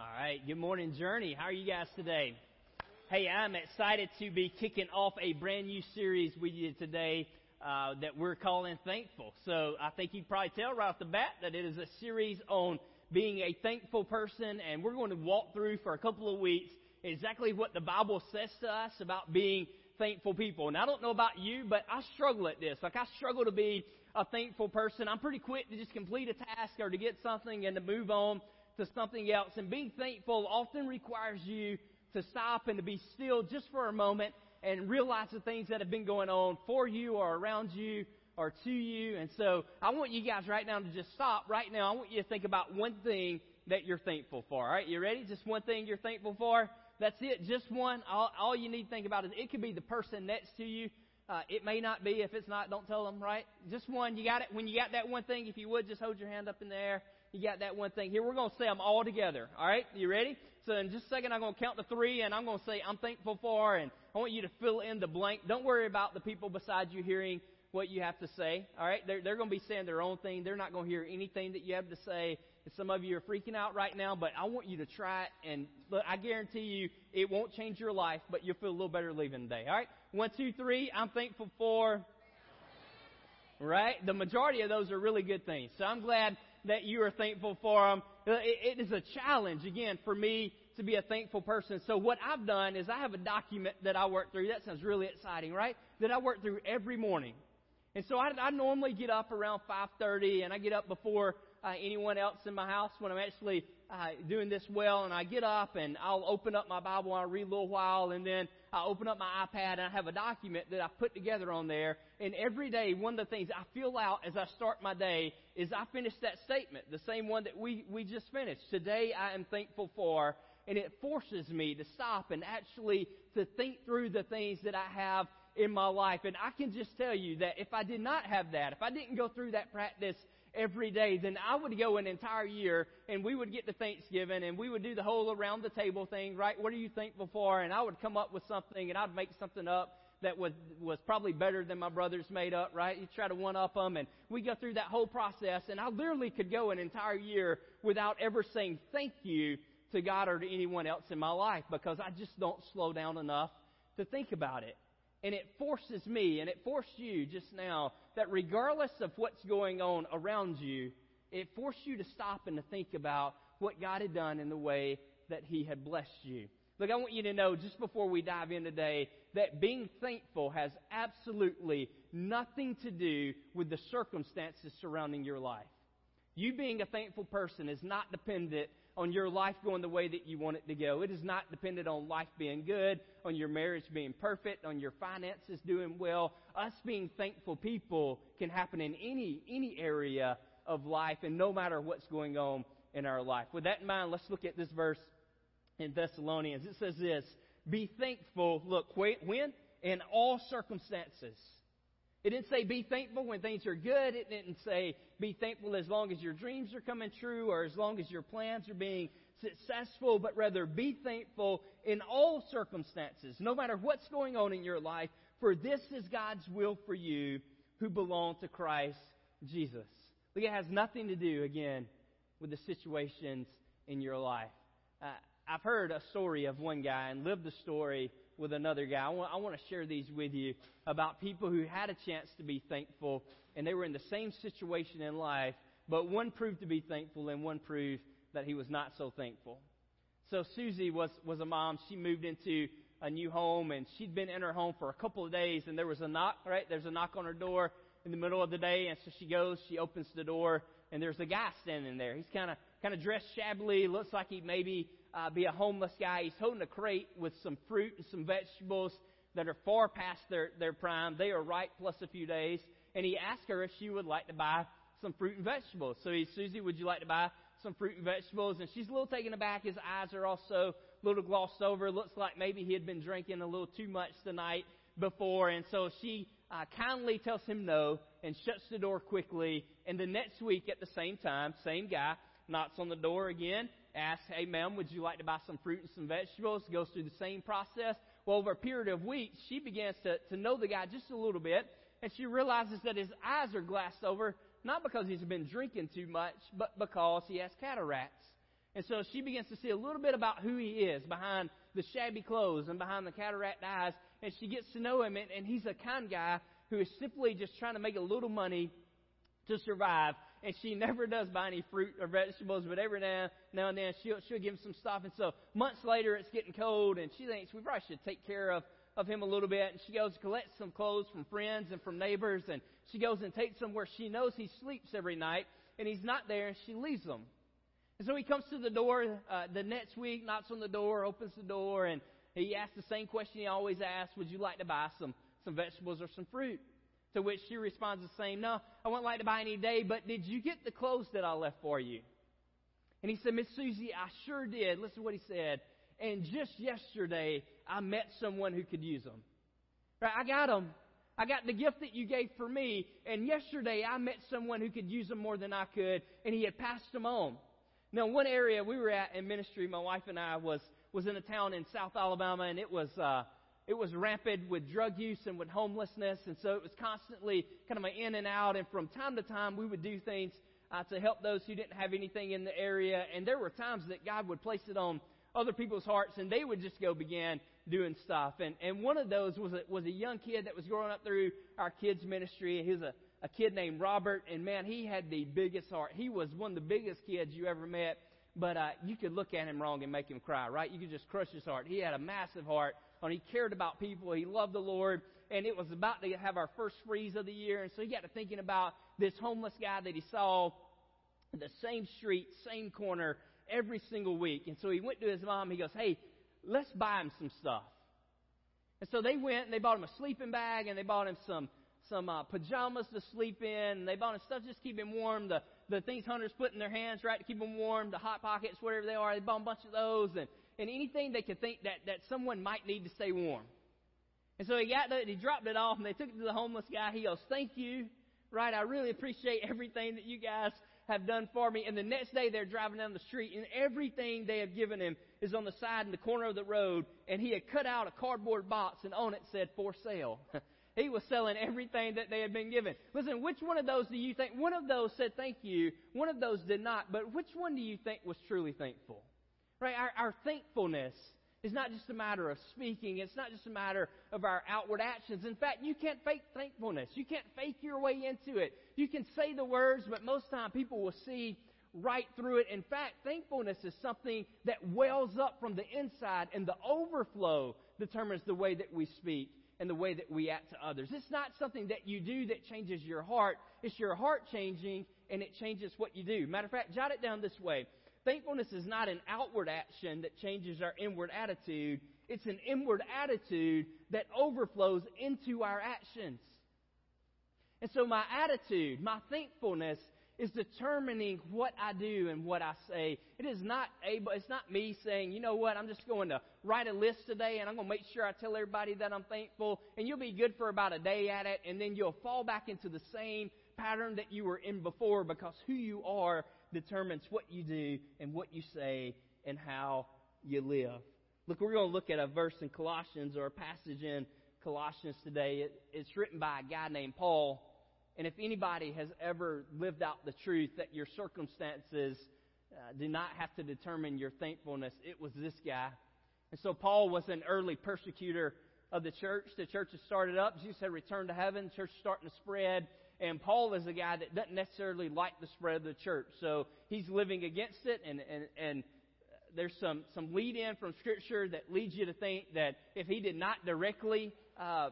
All right. Good morning, Journey. How are you guys today? Hey, I'm excited to be kicking off a brand new series with you today uh, that we're calling Thankful. So I think you probably tell right off the bat that it is a series on being a thankful person, and we're going to walk through for a couple of weeks exactly what the Bible says to us about being thankful people. And I don't know about you, but I struggle at this. Like I struggle to be a thankful person. I'm pretty quick to just complete a task or to get something and to move on to something else. And being thankful often requires you to stop and to be still just for a moment and realize the things that have been going on for you or around you or to you. And so I want you guys right now to just stop right now. I want you to think about one thing that you're thankful for. All right, you ready? Just one thing you're thankful for. That's it. Just one. All, all you need to think about is it could be the person next to you. Uh, it may not be. If it's not, don't tell them. Right? Just one. You got it. When you got that one thing, if you would, just hold your hand up in the air you got that one thing. Here, we're going to say them all together. All right? You ready? So in just a second, I'm going to count to three, and I'm going to say, I'm thankful for, and I want you to fill in the blank. Don't worry about the people beside you hearing what you have to say. All right? They're, they're going to be saying their own thing. They're not going to hear anything that you have to say. And some of you are freaking out right now, but I want you to try it. And look, I guarantee you, it won't change your life, but you'll feel a little better leaving today. All right? One, two, three. I'm thankful for. Right? The majority of those are really good things. So I'm glad that you are thankful for them. Uh, it is a challenge, again, for me to be a thankful person. So what I've done is I have a document that I work through. That sounds really exciting, right? That I work through every morning. And so I, I normally get up around 5.30 and I get up before uh, anyone else in my house when I'm actually uh, doing this well. And I get up and I'll open up my Bible and I'll read a little while. And then I open up my iPad and I have a document that I put together on there. And every day, one of the things I fill out as I start my day is I finish that statement, the same one that we, we just finished. Today I am thankful for. And it forces me to stop and actually to think through the things that I have in my life. And I can just tell you that if I did not have that, if I didn't go through that practice every day, then I would go an entire year and we would get to Thanksgiving and we would do the whole around the table thing, right? What are you thankful for? And I would come up with something and I'd make something up that was, was probably better than my brothers made up, right? You try to one up them and we go through that whole process and I literally could go an entire year without ever saying thank you to God or to anyone else in my life because I just don't slow down enough to think about it. And it forces me and it forced you just now that regardless of what's going on around you, it forced you to stop and to think about what God had done in the way that He had blessed you. Look, I want you to know just before we dive in today that being thankful has absolutely nothing to do with the circumstances surrounding your life. You being a thankful person is not dependent on your life going the way that you want it to go. It is not dependent on life being good, on your marriage being perfect, on your finances doing well. Us being thankful people can happen in any, any area of life and no matter what's going on in our life. With that in mind, let's look at this verse in Thessalonians. It says this, be thankful, look, when? In all circumstances. It didn't say be thankful when things are good. It didn't say be thankful as long as your dreams are coming true or as long as your plans are being successful, but rather be thankful in all circumstances, no matter what's going on in your life, for this is God's will for you who belong to Christ Jesus. Look, it has nothing to do, again, with the situations in your life. Uh, I've heard a story of one guy and lived the story with another guy. I want, I want to share these with you about people who had a chance to be thankful and they were in the same situation in life, but one proved to be thankful and one proved that he was not so thankful. So Susie was, was a mom. She moved into a new home and she'd been in her home for a couple of days and there was a knock, right? There's a knock on her door in the middle of the day and so she goes, she opens the door and there's a guy standing there. He's kind of, kind of dressed shabbily, looks like he maybe uh, be a homeless guy. He's holding a crate with some fruit and some vegetables that are far past their, their prime. They are ripe plus a few days. And he asked her if she would like to buy some fruit and vegetables. So he, Susie, would you like to buy some fruit and vegetables? And she's a little taken aback. His eyes are also a little glossed over. Looks like maybe he had been drinking a little too much the night before. And so she uh, kindly tells him no and shuts the door quickly. And the next week at the same time, same guy knocks on the door again asks, hey, ma'am, would you like to buy some fruit and some vegetables? Goes through the same process. Well, over a period of weeks, she begins to, to know the guy just a little bit, and she realizes that his eyes are glassed over, not because he's been drinking too much, but because he has cataracts. And so she begins to see a little bit about who he is behind the shabby clothes and behind the cataract eyes. And she gets to know him, and, and he's a kind guy who is simply just trying to make a little money to survive. And she never does buy any fruit or vegetables, but every now, now and then she'll, she'll give him some stuff. And so months later, it's getting cold, and she thinks we probably should take care of, of him a little bit. And she goes and collects some clothes from friends and from neighbors, and she goes and takes them where she knows he sleeps every night, and he's not there, and she leaves them. And so he comes to the door uh, the next week, knocks on the door, opens the door, and he asks the same question he always asks Would you like to buy some, some vegetables or some fruit? To which she responds the same No, I wouldn't like to buy any today, but did you get the clothes that I left for you? And he said, Miss Susie, I sure did. Listen to what he said. And just yesterday, I met someone who could use them. Right? I got them. I got the gift that you gave for me, and yesterday I met someone who could use them more than I could, and he had passed them on. Now, one area we were at in ministry, my wife and I was was in a town in South Alabama, and it was uh, it was rampant with drug use and with homelessness, and so it was constantly kind of an in and out. And from time to time, we would do things uh, to help those who didn't have anything in the area. And there were times that God would place it on other people's hearts, and they would just go begin doing stuff. And and one of those was a, was a young kid that was growing up through our kids ministry. He was a a kid named Robert, and man, he had the biggest heart. He was one of the biggest kids you ever met, but uh, you could look at him wrong and make him cry, right? You could just crush his heart. He had a massive heart, and he cared about people. He loved the Lord, and it was about to have our first freeze of the year, and so he got to thinking about this homeless guy that he saw in the same street, same corner, every single week. And so he went to his mom. He goes, "Hey, let's buy him some stuff." And so they went and they bought him a sleeping bag and they bought him some some uh, pajamas to sleep in. And they bought him stuff just to keep him warm. The the things hunters put in their hands, right, to keep them warm. The hot pockets, whatever they are. They bought a bunch of those and and anything they could think that that someone might need to stay warm. And so he got that, he dropped it off, and they took it to the homeless guy. He goes, "Thank you, right? I really appreciate everything that you guys have done for me." And the next day, they're driving down the street, and everything they have given him is on the side in the corner of the road. And he had cut out a cardboard box, and on it said "For sale." He was selling everything that they had been given. Listen, which one of those do you think? One of those said thank you. One of those did not. But which one do you think was truly thankful? Right? Our, our thankfulness is not just a matter of speaking. It's not just a matter of our outward actions. In fact, you can't fake thankfulness. You can't fake your way into it. You can say the words, but most time people will see right through it. In fact, thankfulness is something that wells up from the inside, and the overflow determines the way that we speak and the way that we act to others. It's not something that you do that changes your heart. It's your heart changing and it changes what you do. Matter of fact, jot it down this way. Thankfulness is not an outward action that changes our inward attitude. It's an inward attitude that overflows into our actions. And so my attitude, my thankfulness is determining what I do and what I say. It is not able, it's not me saying, you know what, I'm just going to write a list today and I'm going to make sure I tell everybody that I'm thankful and you'll be good for about a day at it and then you'll fall back into the same pattern that you were in before because who you are determines what you do and what you say and how you live. Look, we're going to look at a verse in Colossians or a passage in Colossians today. It, it's written by a guy named Paul. And if anybody has ever lived out the truth that your circumstances uh, do not have to determine your thankfulness, it was this guy. And so Paul was an early persecutor of the church. The church has started up. Jesus had returned to heaven. The church starting to spread. And Paul is a guy that doesn't necessarily like the spread of the church. So he's living against it. And, and, and there's some, some lead in from Scripture that leads you to think that if he did not directly uh,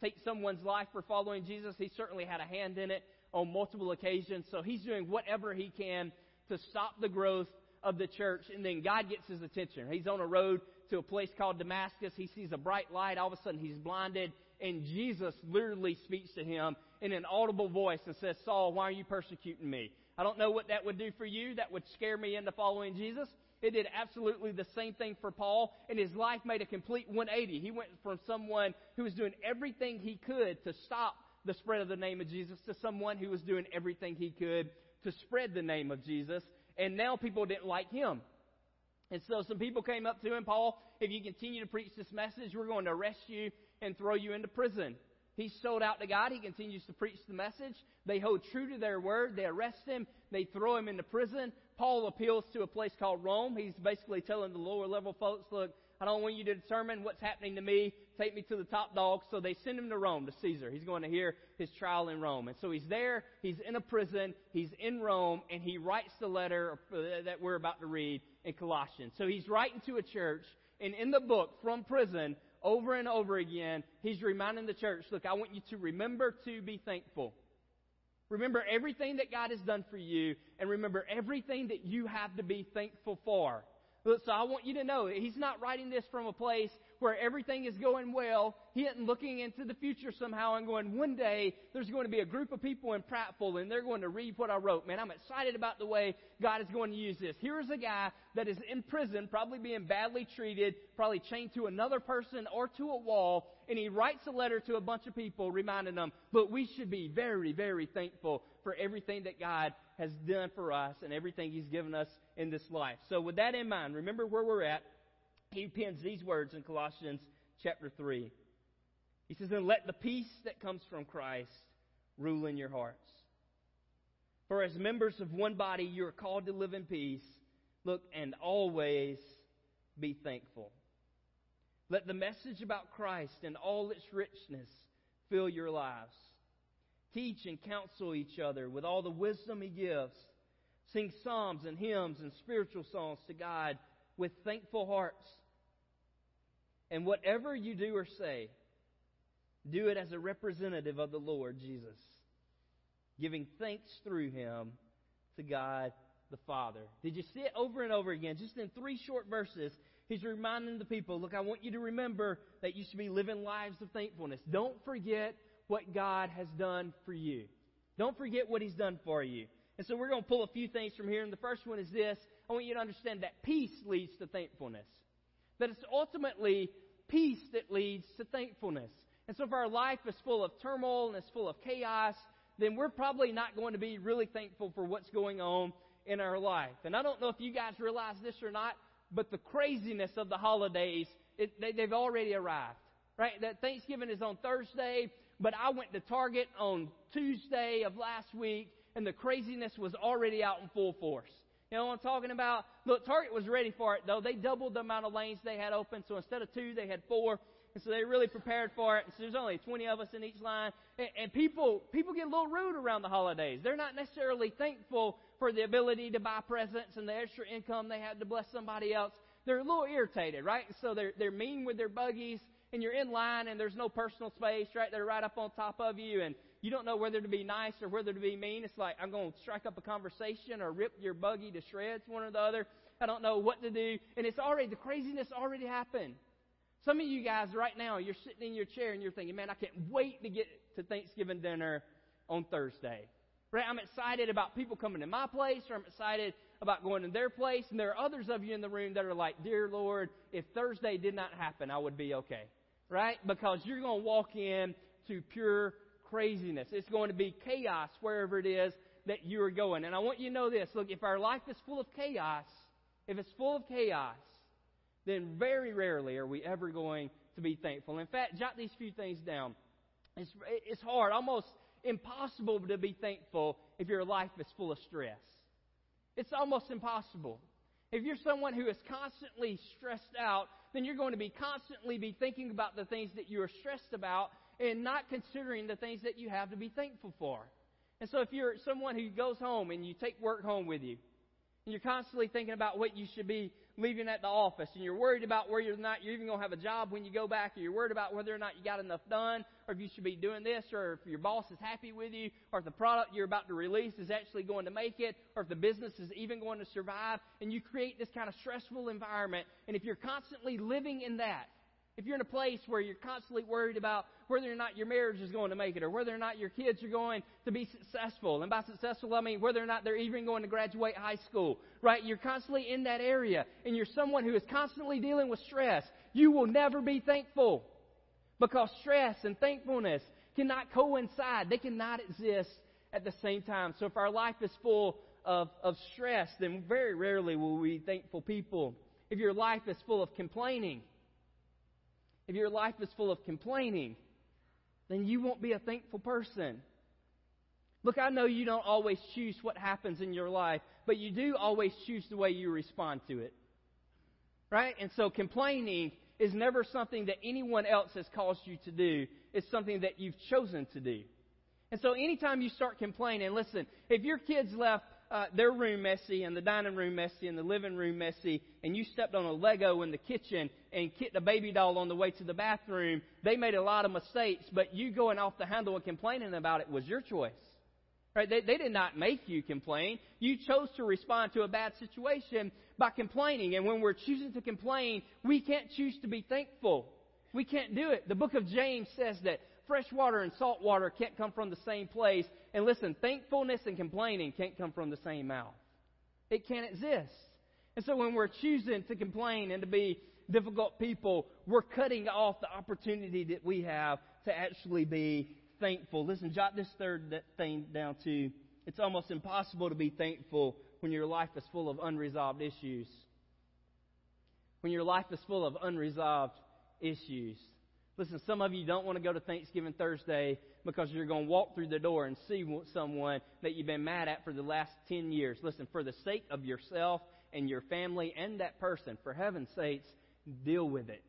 take someone's life for following Jesus. He certainly had a hand in it on multiple occasions. So he's doing whatever he can to stop the growth of the church. And then God gets his attention. He's on a road to a place called Damascus. He sees a bright light. All of a sudden he's blinded. And Jesus literally speaks to him in an audible voice and says, Saul, why are you persecuting me? I don't know what that would do for you. That would scare me into following Jesus. It did absolutely the same thing for Paul, and his life made a complete 180. He went from someone who was doing everything he could to stop the spread of the name of Jesus to someone who was doing everything he could to spread the name of Jesus, and now people didn't like him. And so some people came up to him, Paul, if you continue to preach this message, we're going to arrest you and throw you into prison. He's sold out to God. He continues to preach the message. They hold true to their word. They arrest him. They throw him into prison. Paul appeals to a place called Rome. He's basically telling the lower level folks, look, I don't want you to determine what's happening to me. Take me to the top dog. So they send him to Rome, to Caesar. He's going to hear his trial in Rome. And so he's there. He's in a prison. He's in Rome. And he writes the letter uh, that we're about to read in Colossians. So he's writing to a church. And in the book, from prison, over and over again, he's reminding the church, look, I want you to remember to be thankful. Remember everything that God has done for you, and remember everything that you have to be thankful for. So I want you to know he's not writing this from a place where everything is going well. He isn't looking into the future somehow and going, one day there's going to be a group of people in Prattville and they're going to read what I wrote. Man, I'm excited about the way God is going to use this. Here's a guy that is in prison, probably being badly treated, probably chained to another person or to a wall, and he writes a letter to a bunch of people reminding them, but we should be very, very thankful for everything that God has done for us and everything He's given us in this life. So, with that in mind, remember where we're at. He pins these words in Colossians chapter 3. He says, And let the peace that comes from Christ rule in your hearts. For as members of one body, you are called to live in peace. Look, and always be thankful. Let the message about Christ and all its richness fill your lives. Teach and counsel each other with all the wisdom He gives. Sing psalms and hymns and spiritual songs to God with thankful hearts. And whatever you do or say, do it as a representative of the Lord Jesus, giving thanks through Him to God the Father. Did you see it over and over again? Just in three short verses, He's reminding the people look, I want you to remember that you should be living lives of thankfulness. Don't forget what God has done for you. Don't forget what He's done for you. And so we're going to pull a few things from here. And the first one is this I want you to understand that peace leads to thankfulness. That it's ultimately peace that leads to thankfulness. And so if our life is full of turmoil and it's full of chaos, then we're probably not going to be really thankful for what's going on in our life. And I don't know if you guys realize this or not, but the craziness of the holidays, it, they, they've already arrived. Right? That Thanksgiving is on Thursday. But I went to Target on Tuesday of last week, and the craziness was already out in full force. You know what I'm talking about? Look, Target was ready for it, though. They doubled the amount of lanes they had open, so instead of two, they had four. And so they really prepared for it. And so there's only 20 of us in each line. And, and people, people get a little rude around the holidays. They're not necessarily thankful for the ability to buy presents and the extra income they had to bless somebody else. They're a little irritated, right? So they're, they're mean with their buggies and you're in line and there's no personal space, right? They're right up on top of you and you don't know whether to be nice or whether to be mean. It's like, I'm going to strike up a conversation or rip your buggy to shreds, one or the other. I don't know what to do. And it's already, the craziness already happened. Some of you guys right now, you're sitting in your chair and you're thinking, man, I can't wait to get to Thanksgiving dinner on Thursday. Right? I'm excited about people coming to my place or I'm excited about going to their place. And there are others of you in the room that are like, dear Lord, if Thursday did not happen, I would be okay right? Because you're going to walk in to pure craziness. It's going to be chaos wherever it is that you are going. And I want you to know this. Look, if our life is full of chaos, if it's full of chaos, then very rarely are we ever going to be thankful. In fact, jot these few things down. It's, it's hard, almost impossible to be thankful if your life is full of stress. It's almost impossible. If you're someone who is constantly stressed out, then you're going to be constantly be thinking about the things that you are stressed about and not considering the things that you have to be thankful for. And so if you're someone who goes home and you take work home with you, and you're constantly thinking about what you should be leaving at the office, and you're worried about whether or not you're even going to have a job when you go back, or you're worried about whether or not you got enough done, or if you should be doing this, or if your boss is happy with you, or if the product you're about to release is actually going to make it, or if the business is even going to survive, and you create this kind of stressful environment, and if you're constantly living in that, if you're in a place where you're constantly worried about whether or not your marriage is going to make it or whether or not your kids are going to be successful, and by successful I mean whether or not they're even going to graduate high school, right? You're constantly in that area and you're someone who is constantly dealing with stress. You will never be thankful because stress and thankfulness cannot coincide. They cannot exist at the same time. So if our life is full of, of stress, then very rarely will we be thankful people. If your life is full of complaining, if your life is full of complaining, then you won't be a thankful person. Look, I know you don't always choose what happens in your life, but you do always choose the way you respond to it. Right? And so complaining is never something that anyone else has caused you to do. It's something that you've chosen to do. And so anytime you start complaining, listen, if your kids left uh, their room messy and the dining room messy and the living room messy, and you stepped on a Lego in the kitchen and kicked a baby doll on the way to the bathroom, they made a lot of mistakes, but you going off the handle and complaining about it was your choice. Right? They, they did not make you complain. You chose to respond to a bad situation by complaining. And when we're choosing to complain, we can't choose to be thankful. We can't do it. The book of James says that fresh water and salt water can't come from the same place. And listen, thankfulness and complaining can't come from the same mouth. It can't exist. And so when we're choosing to complain and to be difficult people, we're cutting off the opportunity that we have to actually be thankful. Listen, jot this third thing down too. It's almost impossible to be thankful when your life is full of unresolved issues. When your life is full of unresolved issues. Listen, some of you don't want to go to Thanksgiving Thursday because you're going to walk through the door and see someone that you've been mad at for the last 10 years. Listen, for the sake of yourself and your family and that person, for heaven's sakes, deal with it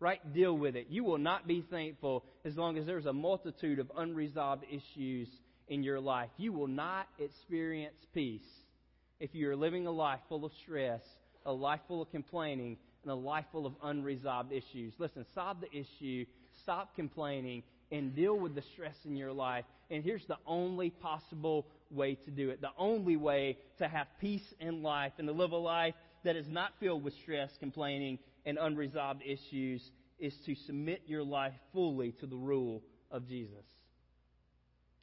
right? Deal with it. You will not be thankful as long as there's a multitude of unresolved issues in your life. You will not experience peace if you're living a life full of stress, a life full of complaining, and a life full of unresolved issues. Listen, solve the issue, stop complaining, and deal with the stress in your life. And here's the only possible way to do it. The only way to have peace in life and to live a life that is not filled with stress, complaining, and unresolved issues is to submit your life fully to the rule of Jesus.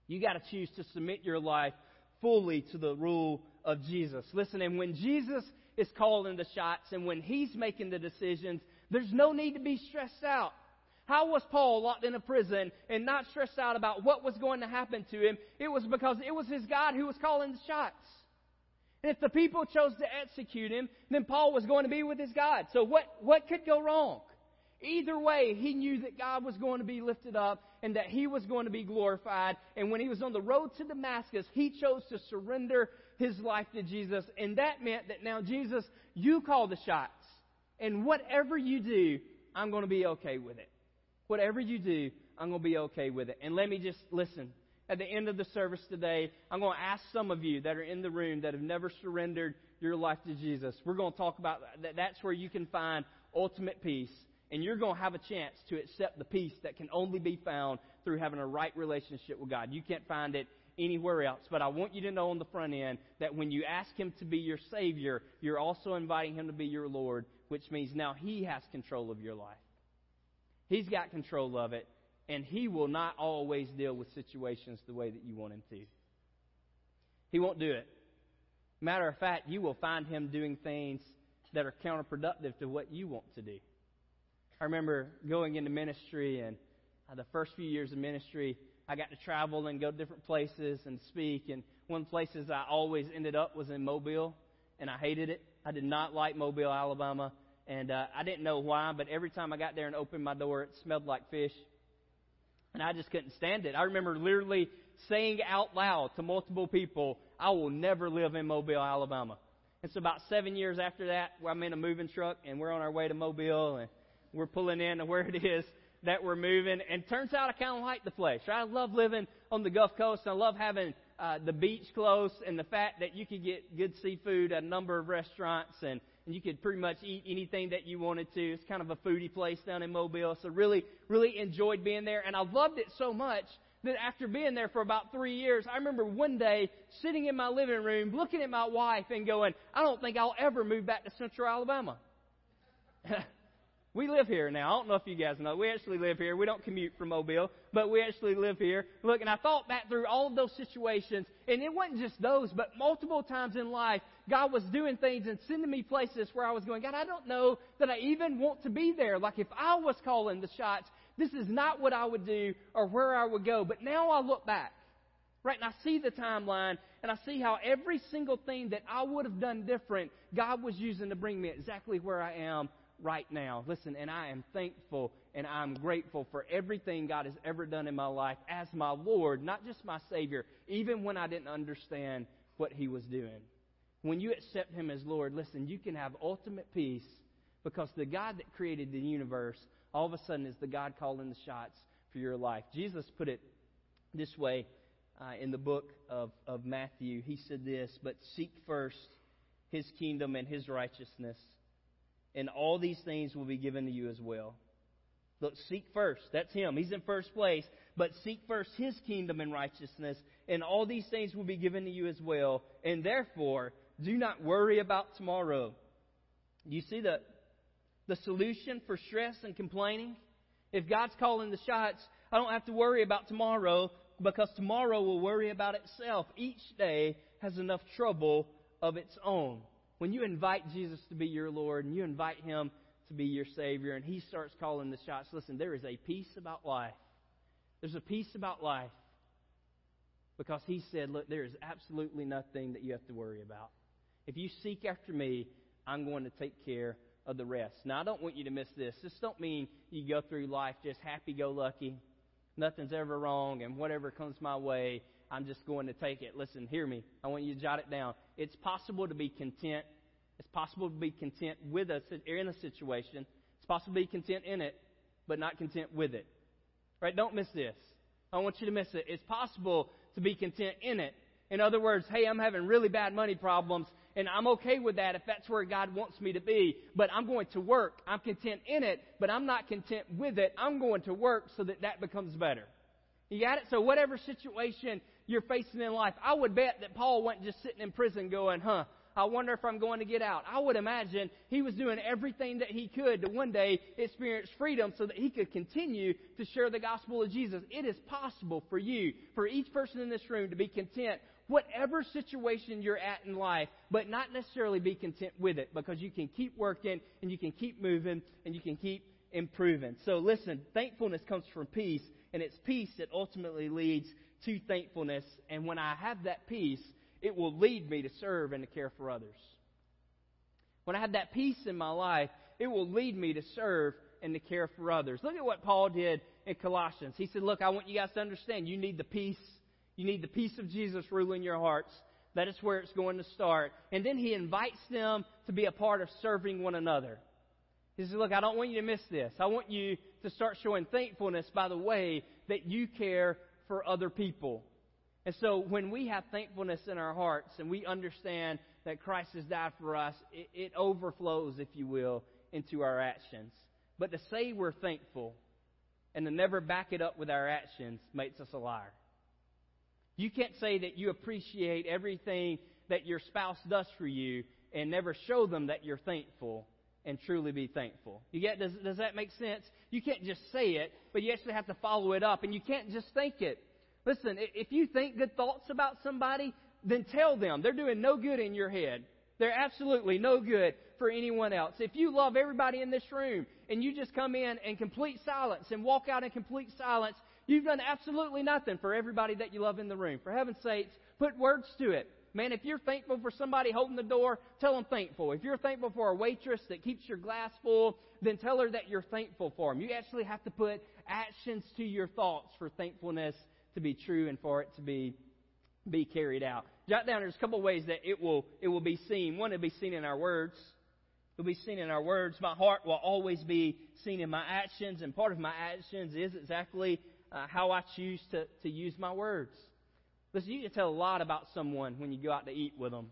You got to choose to submit your life fully to the rule of Jesus. Listen, and when Jesus is calling the shots and when he's making the decisions, there's no need to be stressed out. How was Paul locked in a prison and not stressed out about what was going to happen to him? It was because it was his God who was calling the shots. And if the people chose to execute him, then Paul was going to be with his God. So what, what could go wrong? Either way, he knew that God was going to be lifted up and that he was going to be glorified. And when he was on the road to Damascus, he chose to surrender his life to Jesus. And that meant that now, Jesus, you call the shots. And whatever you do, I'm going to be okay with it. Whatever you do, I'm going to be okay with it. And let me just listen at the end of the service today, I'm going to ask some of you that are in the room that have never surrendered your life to Jesus. We're going to talk about that. That's where you can find ultimate peace. And you're going to have a chance to accept the peace that can only be found through having a right relationship with God. You can't find it anywhere else. But I want you to know on the front end that when you ask Him to be your Savior, you're also inviting Him to be your Lord, which means now He has control of your life. He's got control of it and He will not always deal with situations the way that you want Him to. He won't do it. Matter of fact, you will find Him doing things that are counterproductive to what you want to do. I remember going into ministry, and uh, the first few years of ministry, I got to travel and go to different places and speak. And one of the places I always ended up was in Mobile, and I hated it. I did not like Mobile, Alabama. And uh, I didn't know why, but every time I got there and opened my door, it smelled like fish. And I just couldn't stand it. I remember literally saying out loud to multiple people, I will never live in Mobile, Alabama. And so about seven years after that, I'm in a moving truck and we're on our way to Mobile and we're pulling in to where it is that we're moving. And turns out I kind of like the place. I love living on the Gulf Coast. I love having uh, the beach close and the fact that you can get good seafood at a number of restaurants and and you could pretty much eat anything that you wanted to. It's kind of a foodie place down in Mobile. So really, really enjoyed being there. And I loved it so much that after being there for about three years, I remember one day sitting in my living room looking at my wife and going, I don't think I'll ever move back to Central Alabama. We live here now. I don't know if you guys know. We actually live here. We don't commute from Mobile, but we actually live here. Look, and I thought back through all of those situations, and it wasn't just those, but multiple times in life, God was doing things and sending me places where I was going, God, I don't know that I even want to be there. Like if I was calling the shots, this is not what I would do or where I would go. But now I look back, right, and I see the timeline, and I see how every single thing that I would have done different, God was using to bring me exactly where I am right now. Listen, and I am thankful and I'm grateful for everything God has ever done in my life as my Lord, not just my Savior, even when I didn't understand what He was doing. When you accept Him as Lord, listen, you can have ultimate peace because the God that created the universe all of a sudden is the God calling the shots for your life. Jesus put it this way uh, in the book of, of Matthew. He said this, But seek first His kingdom and His righteousness, and all these things will be given to you as well. Look, seek first. That's Him. He's in first place. But seek first His kingdom and righteousness, and all these things will be given to you as well. And therefore, do not worry about tomorrow. You see the, the solution for stress and complaining? If God's calling the shots, I don't have to worry about tomorrow because tomorrow will worry about itself. Each day has enough trouble of its own. When you invite Jesus to be your Lord and you invite Him to be your Savior and He starts calling the shots, listen, there is a peace about life. There's a peace about life because He said, look, there is absolutely nothing that you have to worry about. If you seek after me, I'm going to take care of the rest. Now, I don't want you to miss this. This don't mean you go through life just happy go lucky. Nothing's ever wrong, and whatever comes my way, I'm just going to take it. Listen, hear me. I want you to jot it down. It's possible to be content. It's possible to be content with us in a situation. It's possible to be content in it, but not content with it. Right? Don't miss this. I want you to miss it. It's possible to be content in it. In other words, hey, I'm having really bad money problems, and I'm okay with that if that's where God wants me to be. But I'm going to work. I'm content in it, but I'm not content with it. I'm going to work so that that becomes better. You got it? So whatever situation you're facing in life, I would bet that Paul wasn't just sitting in prison going, huh, I wonder if I'm going to get out. I would imagine he was doing everything that he could to one day experience freedom so that he could continue to share the gospel of Jesus. It is possible for you, for each person in this room to be content whatever situation you're at in life, but not necessarily be content with it because you can keep working and you can keep moving and you can keep improving. So listen, thankfulness comes from peace, and it's peace that ultimately leads to thankfulness. And when I have that peace, it will lead me to serve and to care for others. When I have that peace in my life, it will lead me to serve and to care for others. Look at what Paul did in Colossians. He said, Look, I want you guys to understand you need the peace you need the peace of Jesus ruling your hearts. That is where it's going to start. And then he invites them to be a part of serving one another. He says, Look, I don't want you to miss this. I want you to start showing thankfulness by the way that you care for other people. And so when we have thankfulness in our hearts and we understand that Christ has died for us, it, it overflows, if you will, into our actions. But to say we're thankful and to never back it up with our actions makes us a liar. You can't say that you appreciate everything that your spouse does for you and never show them that you're thankful and truly be thankful. You get does does that make sense? You can't just say it, but you actually have to follow it up and you can't just think it. Listen, if you think good thoughts about somebody, then tell them. They're doing no good in your head. They're absolutely no good for anyone else. If you love everybody in this room and you just come in in complete silence and walk out in complete silence, You've done absolutely nothing for everybody that you love in the room. For heaven's sakes, put words to it. Man, if you're thankful for somebody holding the door, tell them thankful. If you're thankful for a waitress that keeps your glass full, then tell her that you're thankful for them. You actually have to put actions to your thoughts for thankfulness to be true and for it to be be carried out. Jot down there's a couple ways that it will it will be seen. One, it'll be seen in our words. It'll be seen in our words. My heart will always be seen in my actions, and part of my actions is exactly uh, how I choose to, to use my words. Listen, you can tell a lot about someone when you go out to eat with them.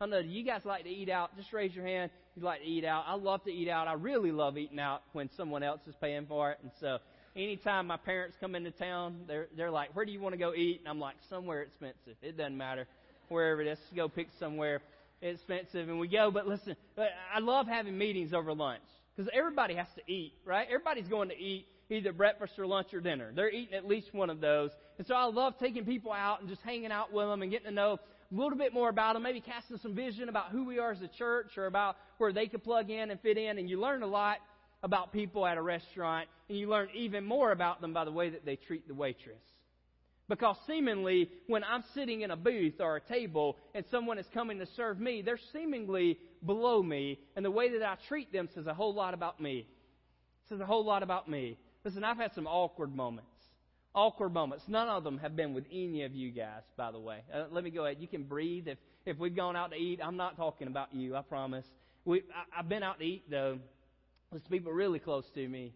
I know, you guys like to eat out? Just raise your hand you like to eat out. I love to eat out. I really love eating out when someone else is paying for it. And so anytime my parents come into town, they're, they're like, where do you want to go eat? And I'm like, somewhere expensive. It doesn't matter. Wherever it is, go pick somewhere expensive and we go. But listen, I love having meetings over lunch because everybody has to eat, right? Everybody's going to eat either breakfast or lunch or dinner. They're eating at least one of those. And so I love taking people out and just hanging out with them and getting to know a little bit more about them, maybe casting some vision about who we are as a church or about where they could plug in and fit in. And you learn a lot about people at a restaurant, and you learn even more about them by the way that they treat the waitress. Because seemingly, when I'm sitting in a booth or a table and someone is coming to serve me, they're seemingly below me, and the way that I treat them says a whole lot about me. It says a whole lot about me. Listen, I've had some awkward moments. Awkward moments. None of them have been with any of you guys, by the way. Uh, let me go ahead. You can breathe. If if we've gone out to eat, I'm not talking about you. I promise. We I, I've been out to eat though with people really close to me,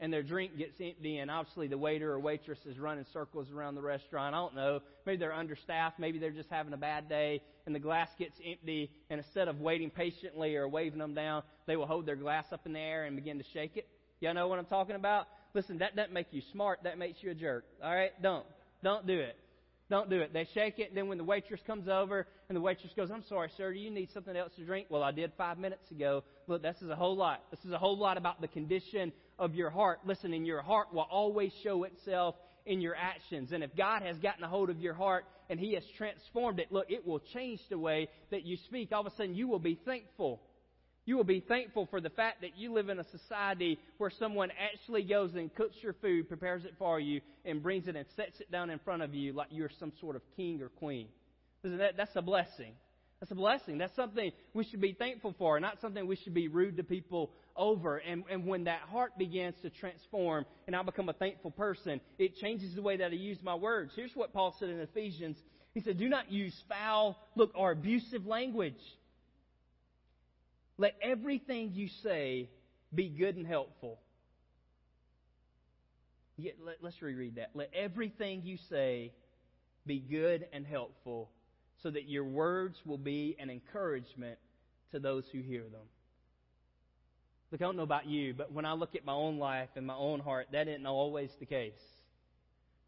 and their drink gets empty, and obviously the waiter or waitress is running circles around the restaurant. I don't know. Maybe they're understaffed. Maybe they're just having a bad day, and the glass gets empty, and instead of waiting patiently or waving them down, they will hold their glass up in the air and begin to shake it. Y'all know what I'm talking about? Listen, that doesn't make you smart. That makes you a jerk. All right? Don't. Don't do it. Don't do it. They shake it, and then when the waitress comes over and the waitress goes, I'm sorry, sir, do you need something else to drink? Well, I did five minutes ago. Look, this is a whole lot. This is a whole lot about the condition of your heart. Listen, in your heart will always show itself in your actions. And if God has gotten a hold of your heart and He has transformed it, look, it will change the way that you speak. All of a sudden, you will be thankful you will be thankful for the fact that you live in a society where someone actually goes and cooks your food, prepares it for you, and brings it and sets it down in front of you like you're some sort of king or queen. Listen, that, that's a blessing. That's a blessing. That's something we should be thankful for, not something we should be rude to people over. And, and when that heart begins to transform and I become a thankful person, it changes the way that I use my words. Here's what Paul said in Ephesians. He said, Do not use foul, look, or abusive language let everything you say be good and helpful. Yeah, let, let's reread that. Let everything you say be good and helpful so that your words will be an encouragement to those who hear them. Look, I don't know about you, but when I look at my own life and my own heart, that isn't always the case.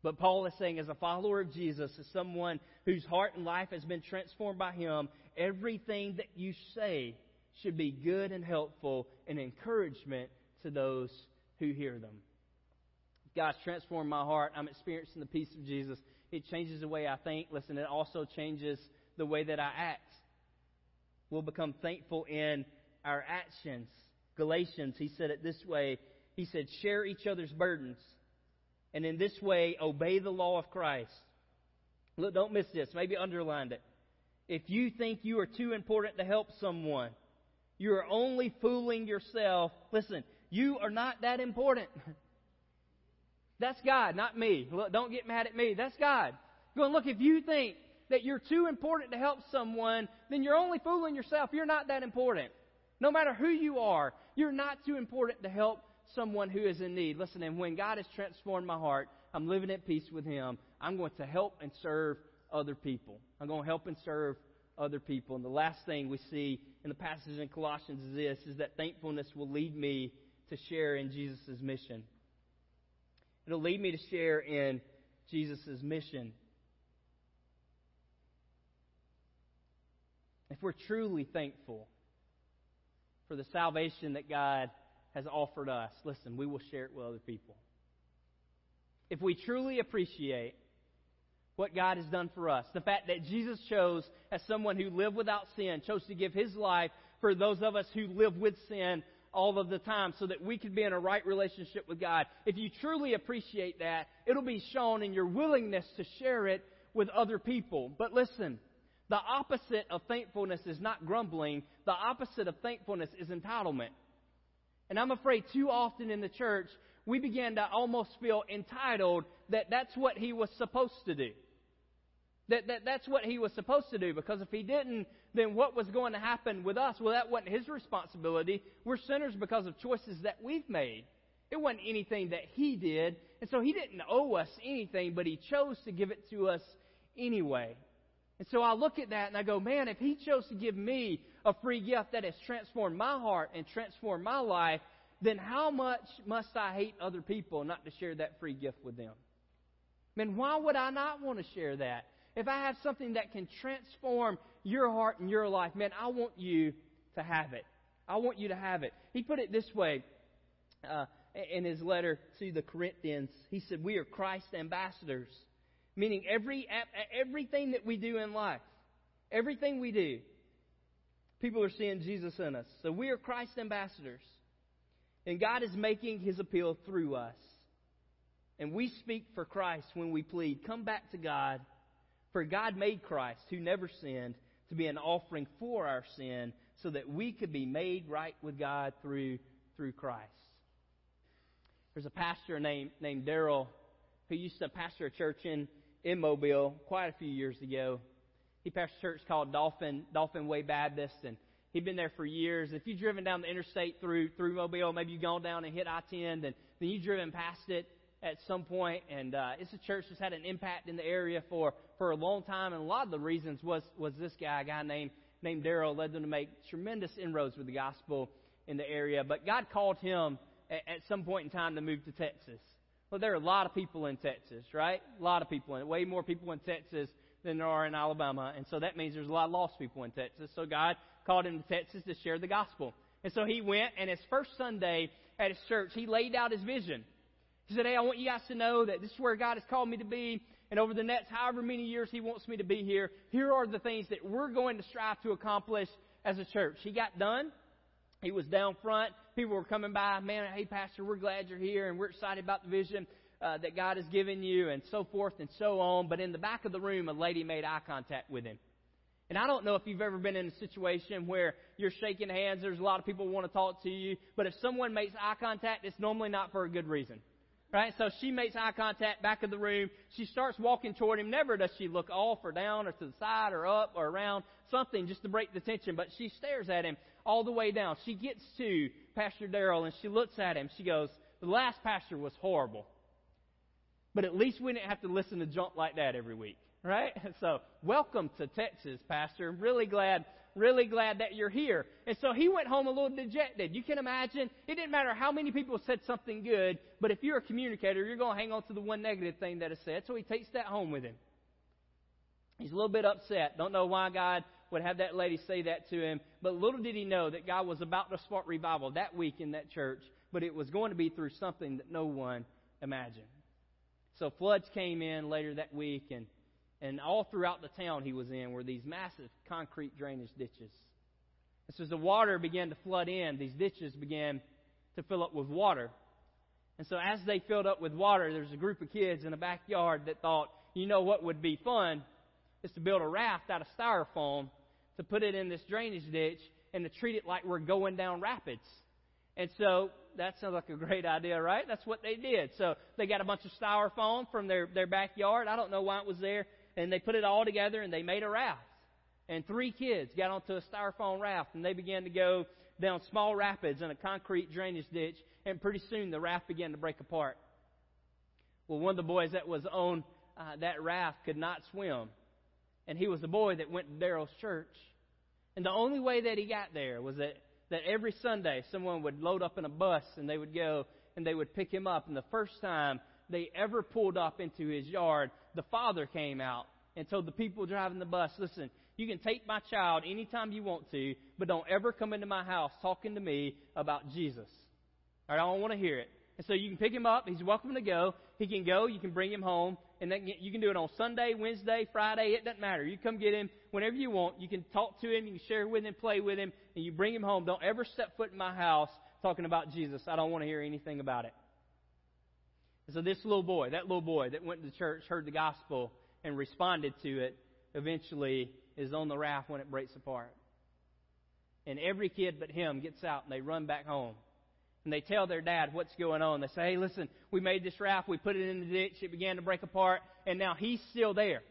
But Paul is saying, as a follower of Jesus, as someone whose heart and life has been transformed by Him, everything that you say should be good and helpful and encouragement to those who hear them. God's transformed my heart. I'm experiencing the peace of Jesus. It changes the way I think. Listen, it also changes the way that I act. We'll become thankful in our actions. Galatians, he said it this way. He said, share each other's burdens. And in this way, obey the law of Christ. Look, don't miss this. Maybe underline it. If you think you are too important to help someone, you are only fooling yourself. Listen, you are not that important. That's God, not me. Look, don't get mad at me. That's God. Going, look, if you think that you're too important to help someone, then you're only fooling yourself. You're not that important. No matter who you are, you're not too important to help someone who is in need. Listen, and when God has transformed my heart, I'm living at peace with Him. I'm going to help and serve other people. I'm going to help and serve other people. And the last thing we see in the passage in Colossians is this, is that thankfulness will lead me to share in Jesus' mission. It'll lead me to share in Jesus' mission. If we're truly thankful for the salvation that God has offered us, listen, we will share it with other people. If we truly appreciate what God has done for us. The fact that Jesus chose, as someone who lived without sin, chose to give his life for those of us who live with sin all of the time so that we could be in a right relationship with God. If you truly appreciate that, it'll be shown in your willingness to share it with other people. But listen, the opposite of thankfulness is not grumbling. The opposite of thankfulness is entitlement. And I'm afraid too often in the church, we begin to almost feel entitled that that's what he was supposed to do. That, that that's what he was supposed to do because if he didn't, then what was going to happen with us? Well, that wasn't his responsibility. We're sinners because of choices that we've made. It wasn't anything that he did. And so he didn't owe us anything, but he chose to give it to us anyway. And so I look at that and I go, man, if he chose to give me a free gift that has transformed my heart and transformed my life, then how much must I hate other people not to share that free gift with them? Man, why would I not want to share that? If I have something that can transform your heart and your life, man, I want you to have it. I want you to have it. He put it this way uh, in his letter to the Corinthians. He said, We are Christ ambassadors, meaning every, everything that we do in life, everything we do, people are seeing Jesus in us. So we are Christ ambassadors. And God is making his appeal through us. And we speak for Christ when we plead, Come back to God. For God made Christ, who never sinned, to be an offering for our sin, so that we could be made right with God through, through Christ. There's a pastor named, named Daryl who used to pastor a church in, in Mobile quite a few years ago. He pastored a church called Dauphin, Dauphin Way Baptist, and he'd been there for years. If you've driven down the interstate through, through Mobile, maybe you've gone down and hit I-10, then, then you've driven past it at some point, and uh, it's a church that's had an impact in the area for, for a long time, and a lot of the reasons was, was this guy, a guy named, named Daryl, led them to make tremendous inroads with the gospel in the area. But God called him at, at some point in time to move to Texas. Well, there are a lot of people in Texas, right? A lot of people in it. Way more people in Texas than there are in Alabama. And so that means there's a lot of lost people in Texas. So God called him to Texas to share the gospel. And so he went, and his first Sunday at his church, he laid out his vision. He said, Hey, I want you guys to know that this is where God has called me to be. And over the next however many years He wants me to be here, here are the things that we're going to strive to accomplish as a church. He got done. He was down front. People were coming by. Man, hey, Pastor, we're glad you're here and we're excited about the vision uh, that God has given you and so forth and so on. But in the back of the room, a lady made eye contact with him. And I don't know if you've ever been in a situation where you're shaking hands, there's a lot of people want to talk to you, but if someone makes eye contact, it's normally not for a good reason. Right? So she makes eye contact back of the room. She starts walking toward him. Never does she look off or down or to the side or up or around, something just to break the tension, but she stares at him all the way down. She gets to Pastor Daryl and she looks at him. She goes, The last pastor was horrible. But at least we didn't have to listen to junk like that every week. Right? So, welcome to Texas, Pastor. I'm really glad really glad that you're here. And so he went home a little dejected. You can imagine, it didn't matter how many people said something good, but if you're a communicator, you're going to hang on to the one negative thing that is said. So he takes that home with him. He's a little bit upset. Don't know why God would have that lady say that to him, but little did he know that God was about to start revival that week in that church, but it was going to be through something that no one imagined. So floods came in later that week, and and all throughout the town he was in were these massive concrete drainage ditches. And so as the water began to flood in, these ditches began to fill up with water. And so as they filled up with water, there's a group of kids in a backyard that thought, you know what would be fun is to build a raft out of styrofoam to put it in this drainage ditch and to treat it like we're going down rapids. And so that sounds like a great idea, right? That's what they did. So they got a bunch of styrofoam from their, their backyard. I don't know why it was there and they put it all together and they made a raft. And three kids got onto a styrofoam raft and they began to go down small rapids in a concrete drainage ditch, and pretty soon the raft began to break apart. Well, one of the boys that was on uh, that raft could not swim, and he was the boy that went to Daryl's church. And the only way that he got there was that, that every Sunday someone would load up in a bus and they would go and they would pick him up. And the first time they ever pulled up into his yard, the father came out and told the people driving the bus, listen, you can take my child anytime you want to, but don't ever come into my house talking to me about Jesus. All right, I don't want to hear it. And so you can pick him up. He's welcome to go. He can go. You can bring him home. And then you can do it on Sunday, Wednesday, Friday. It doesn't matter. You come get him whenever you want. You can talk to him. You can share with him, play with him, and you bring him home. Don't ever step foot in my house talking about Jesus. I don't want to hear anything about it. And so this little boy, that little boy that went to church, heard the gospel, and responded to it, eventually is on the raft when it breaks apart. And every kid but him gets out and they run back home. And they tell their dad what's going on. They say, hey, listen, we made this raft, we put it in the ditch, it began to break apart, and now he's still there.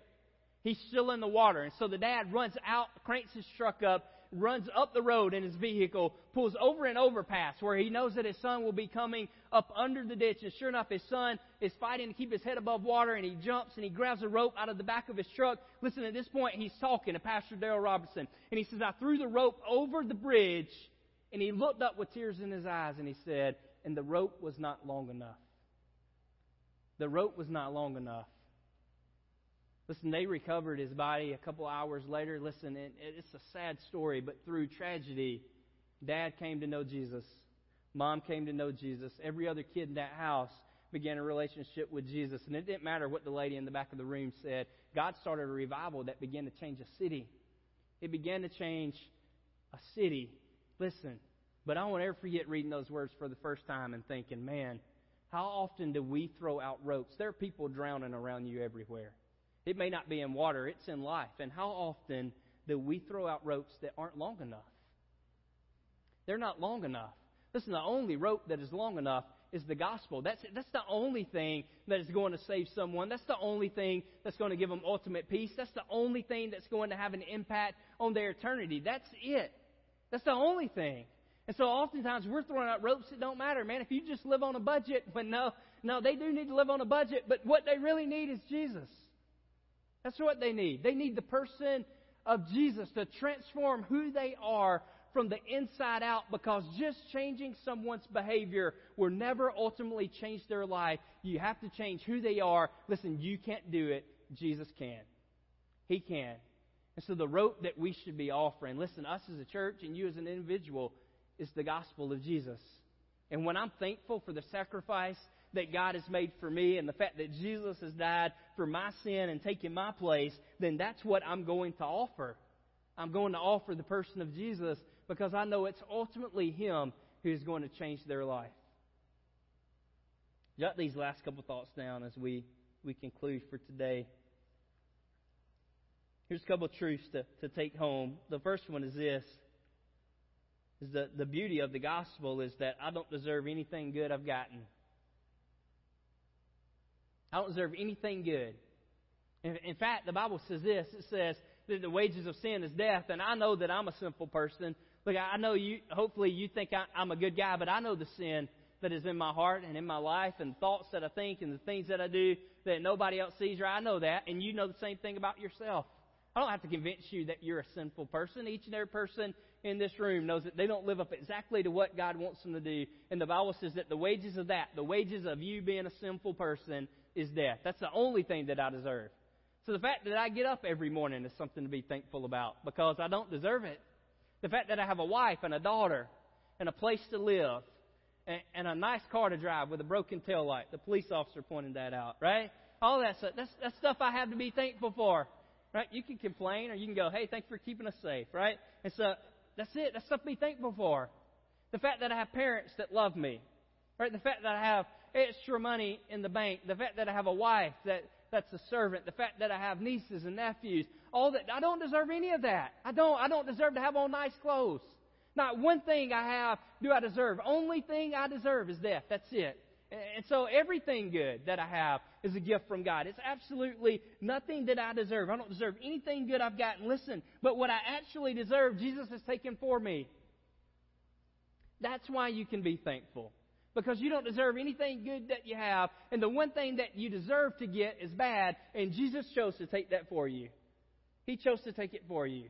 He's still in the water. And so the dad runs out, cranks his truck up, runs up the road in his vehicle, pulls over an overpass where he knows that his son will be coming up under the ditch. And sure enough, his son is fighting to keep his head above water and he jumps and he grabs a rope out of the back of his truck. Listen, at this point, he's talking to Pastor Daryl Robertson. And he says, I threw the rope over the bridge and he looked up with tears in his eyes and he said, and the rope was not long enough. The rope was not long enough. Listen, they recovered his body a couple hours later. Listen, it's a sad story, but through tragedy, dad came to know Jesus. Mom came to know Jesus. Every other kid in that house began a relationship with Jesus. And it didn't matter what the lady in the back of the room said. God started a revival that began to change a city. It began to change a city. Listen, but I won't ever forget reading those words for the first time and thinking, man, How often do we throw out ropes? There are people drowning around you everywhere. It may not be in water, it's in life. And how often do we throw out ropes that aren't long enough? They're not long enough. Listen, the only rope that is long enough is the gospel. That's, that's the only thing that is going to save someone. That's the only thing that's going to give them ultimate peace. That's the only thing that's going to have an impact on their eternity. That's it. That's the only thing. And so oftentimes we're throwing out ropes that don't matter, man. If you just live on a budget, but no, no, they do need to live on a budget, but what they really need is Jesus. That's what they need. They need the person of Jesus to transform who they are from the inside out because just changing someone's behavior will never ultimately change their life. You have to change who they are. Listen, you can't do it. Jesus can. He can. And so the rope that we should be offering, listen, us as a church and you as an individual, is the gospel of Jesus. And when I'm thankful for the sacrifice that God has made for me and the fact that Jesus has died for my sin and taken my place, then that's what I'm going to offer. I'm going to offer the person of Jesus because I know it's ultimately Him who is going to change their life. Jot these last couple thoughts down as we, we conclude for today. Here's a couple of truths to, to take home. The first one is this is the, the beauty of the gospel is that I don't deserve anything good I've gotten. I don't deserve anything good. In, fact, the Bible says this it says that the wages of sin is death, and I know that I'm a sinful person. Look, I know you, hopefully you think I, I'm a good guy, but I know the sin that is in my heart and in my life and thoughts that I think and the things that I do that nobody else sees, or I know that, and you know the same thing about yourself. I don't have to convince you that you're a sinful person. Each and every person in this room knows that they don't live up exactly to what God wants them to do. And the Bible says that the wages of that, the wages of you being a sinful person, is death. That's the only thing that I deserve. So the fact that I get up every morning is something to be thankful about because I don't deserve it. The fact that I have a wife and a daughter and a place to live and, and a nice car to drive with a broken tail light. The police officer pointed that out, right? All that stuff. That's, that's stuff I have to be thankful for. Right? You can complain or you can go, hey, thanks for keeping us safe, right? And so that's it. That's stuff to be thankful for. The fact that I have parents that love me. Right? The fact that I have extra money in the bank. The fact that I have a wife that, that's a servant. The fact that I have nieces and nephews. All that. I don't deserve any of that. I don't, I don't deserve to have on nice clothes. Not one thing I have do I deserve. Only thing I deserve is death. That's it. And so everything good that I have is a gift from God. It's absolutely nothing that I deserve. I don't deserve anything good I've gotten. Listen, but what I actually deserve, Jesus has taken for me. That's why you can be thankful. Because you don't deserve anything good that you have, and the one thing that you deserve to get is bad, and Jesus chose to take that for you. He chose to take it for you.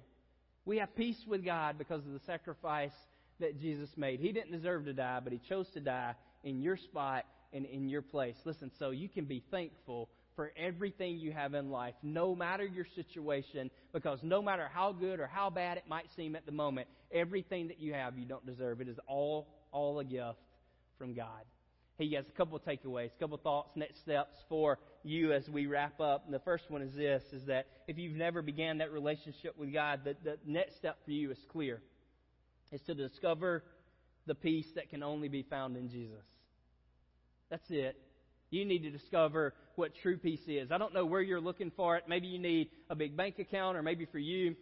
We have peace with God because of the sacrifice that Jesus made. He didn't deserve to die, but He chose to die in your spot and in your place. Listen, so you can be thankful for everything you have in life, no matter your situation, because no matter how good or how bad it might seem at the moment, everything that you have you don't deserve. It is all all a gift from God. He has a couple of takeaways, a couple of thoughts, next steps for you as we wrap up. And the first one is this, is that if you've never began that relationship with God, the, the next step for you is clear. It's to discover the peace that can only be found in Jesus. That's it. You need to discover what true peace is. I don't know where you're looking for it. Maybe you need a big bank account, or maybe for you,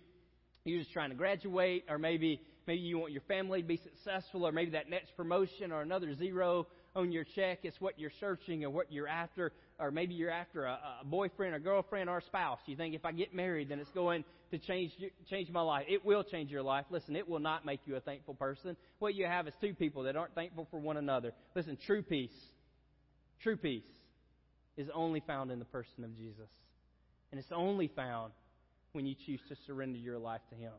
you're just trying to graduate, or maybe maybe you want your family to be successful, or maybe that next promotion or another zero on your check is what you're searching or what you're after, or maybe you're after a, a boyfriend or girlfriend or a spouse. You think if I get married, then it's going to change change my life. It will change your life. Listen, it will not make you a thankful person. What you have is two people that aren't thankful for one another. Listen, true peace True peace is only found in the person of Jesus. And it's only found when you choose to surrender your life to Him.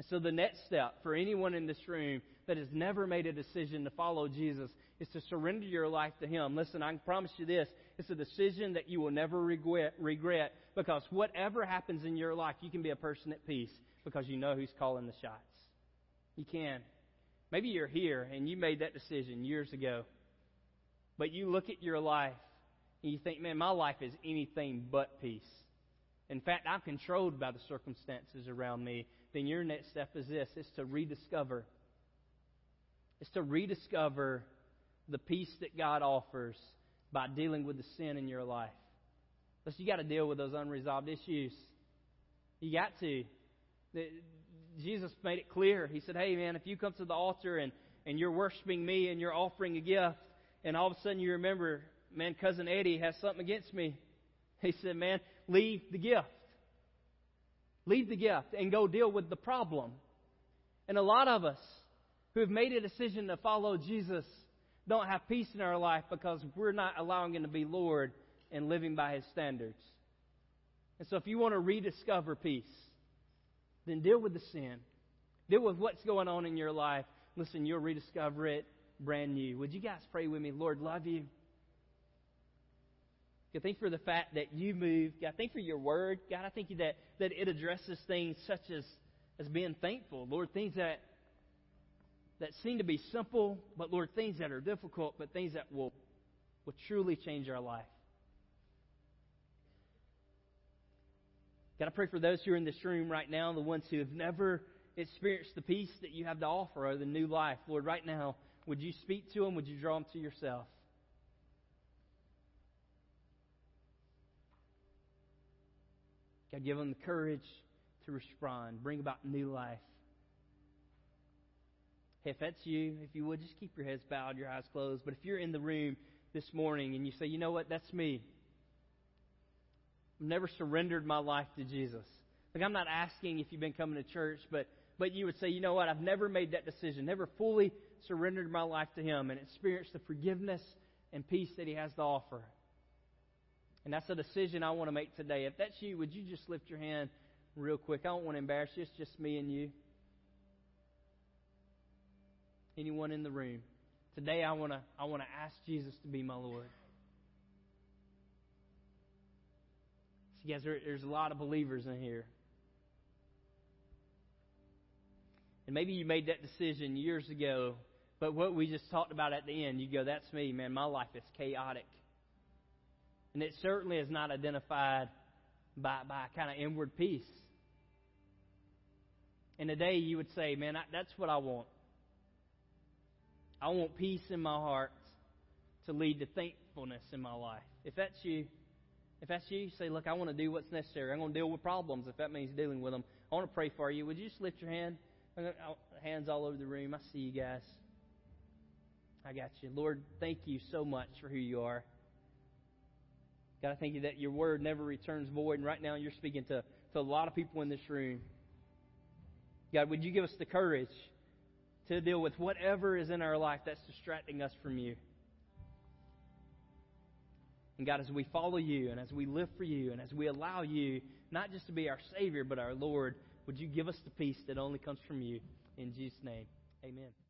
And so the next step for anyone in this room that has never made a decision to follow Jesus is to surrender your life to Him. Listen, I can promise you this. It's a decision that you will never regret, regret because whatever happens in your life, you can be a person at peace because you know who's calling the shots. You can. Maybe you're here and you made that decision years ago. But you look at your life and you think, man, my life is anything but peace. In fact, I'm controlled by the circumstances around me. Then your next step is this it's to rediscover. It's to rediscover the peace that God offers by dealing with the sin in your life. Listen, you got to deal with those unresolved issues. You got to. Jesus made it clear. He said, Hey, man, if you come to the altar and, and you're worshiping me and you're offering a gift, and all of a sudden you remember, man, cousin Eddie has something against me. He said, Man, leave the gift. Leave the gift and go deal with the problem. And a lot of us who have made a decision to follow Jesus don't have peace in our life because we're not allowing Him to be Lord and living by His standards. And so if you want to rediscover peace, then deal with the sin. Deal with what's going on in your life. Listen, you'll rediscover it brand new. Would you guys pray with me? Lord, love you. God, thank you for the fact that you move. God, thank you for your word. God, I thank you that, that it addresses things such as, as being thankful. Lord, things that that seem to be simple, but Lord, things that are difficult, but things that will, will truly change our life. God, I pray for those who are in this room right now, the ones who have never experienced the peace that you have to offer or the new life. Lord, right now, would you speak to them? Would you draw them to yourself? God, give them the courage to respond, bring about new life. If that's you, if you would, just keep your heads bowed, your eyes closed. But if you're in the room this morning and you say, you know what, that's me. I've never surrendered my life to Jesus. Like, I'm not asking if you've been coming to church, but, but you would say, you know what, I've never made that decision, never fully surrendered my life to Him and experienced the forgiveness and peace that He has to offer. And that's a decision I want to make today. If that's you, would you just lift your hand real quick? I don't want to embarrass you. It's just me and you. Anyone in the room. Today I want to I want to ask Jesus to be my Lord. See, guys, there, there's a lot of believers in here. And maybe you made that decision years ago, but what we just talked about at the end, you go, that's me, man. My life is chaotic. And it certainly is not identified by, by kind of inward peace. And today you would say, man, I, that's what I want. I want peace in my heart to lead to thankfulness in my life. If that's you, if that's you, you say, look, I want to do what's necessary. I'm going to deal with problems if that means dealing with them. I want to pray for you. Would you just lift your hand? Oh, hands all over the room. I see you guys. I got you. Lord, thank you so much for who you are. God, I thank you that your word never returns void. And right now you're speaking to, to a lot of people in this room. God, would you give us the courage to deal with whatever is in our life that's distracting us from you? And God, as we follow you and as we live for you and as we allow you not just to be our Savior but our Lord, would you give us the peace that only comes from you? In Jesus' name, amen.